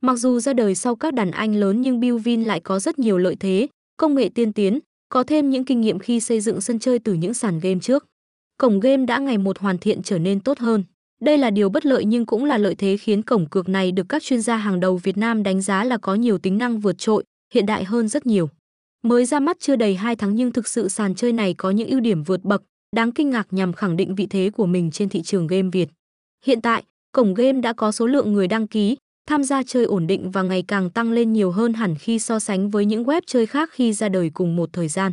Mặc dù ra đời sau các đàn anh lớn nhưng Billvin lại có rất nhiều lợi thế, công nghệ tiên tiến, có thêm những kinh nghiệm khi xây dựng sân chơi từ những sàn game trước. Cổng game đã ngày một hoàn thiện trở nên tốt hơn. Đây là điều bất lợi nhưng cũng là lợi thế khiến cổng cược này được các chuyên gia hàng đầu Việt Nam đánh giá là có nhiều tính năng vượt trội, hiện đại hơn rất nhiều. Mới ra mắt chưa đầy 2 tháng nhưng thực sự sàn chơi này có những ưu điểm vượt bậc, đáng kinh ngạc nhằm khẳng định vị thế của mình trên thị trường game Việt. Hiện tại, cổng game đã có số lượng người đăng ký, tham gia chơi ổn định và ngày càng tăng lên nhiều hơn hẳn khi so sánh với những web chơi khác khi ra đời cùng một thời gian.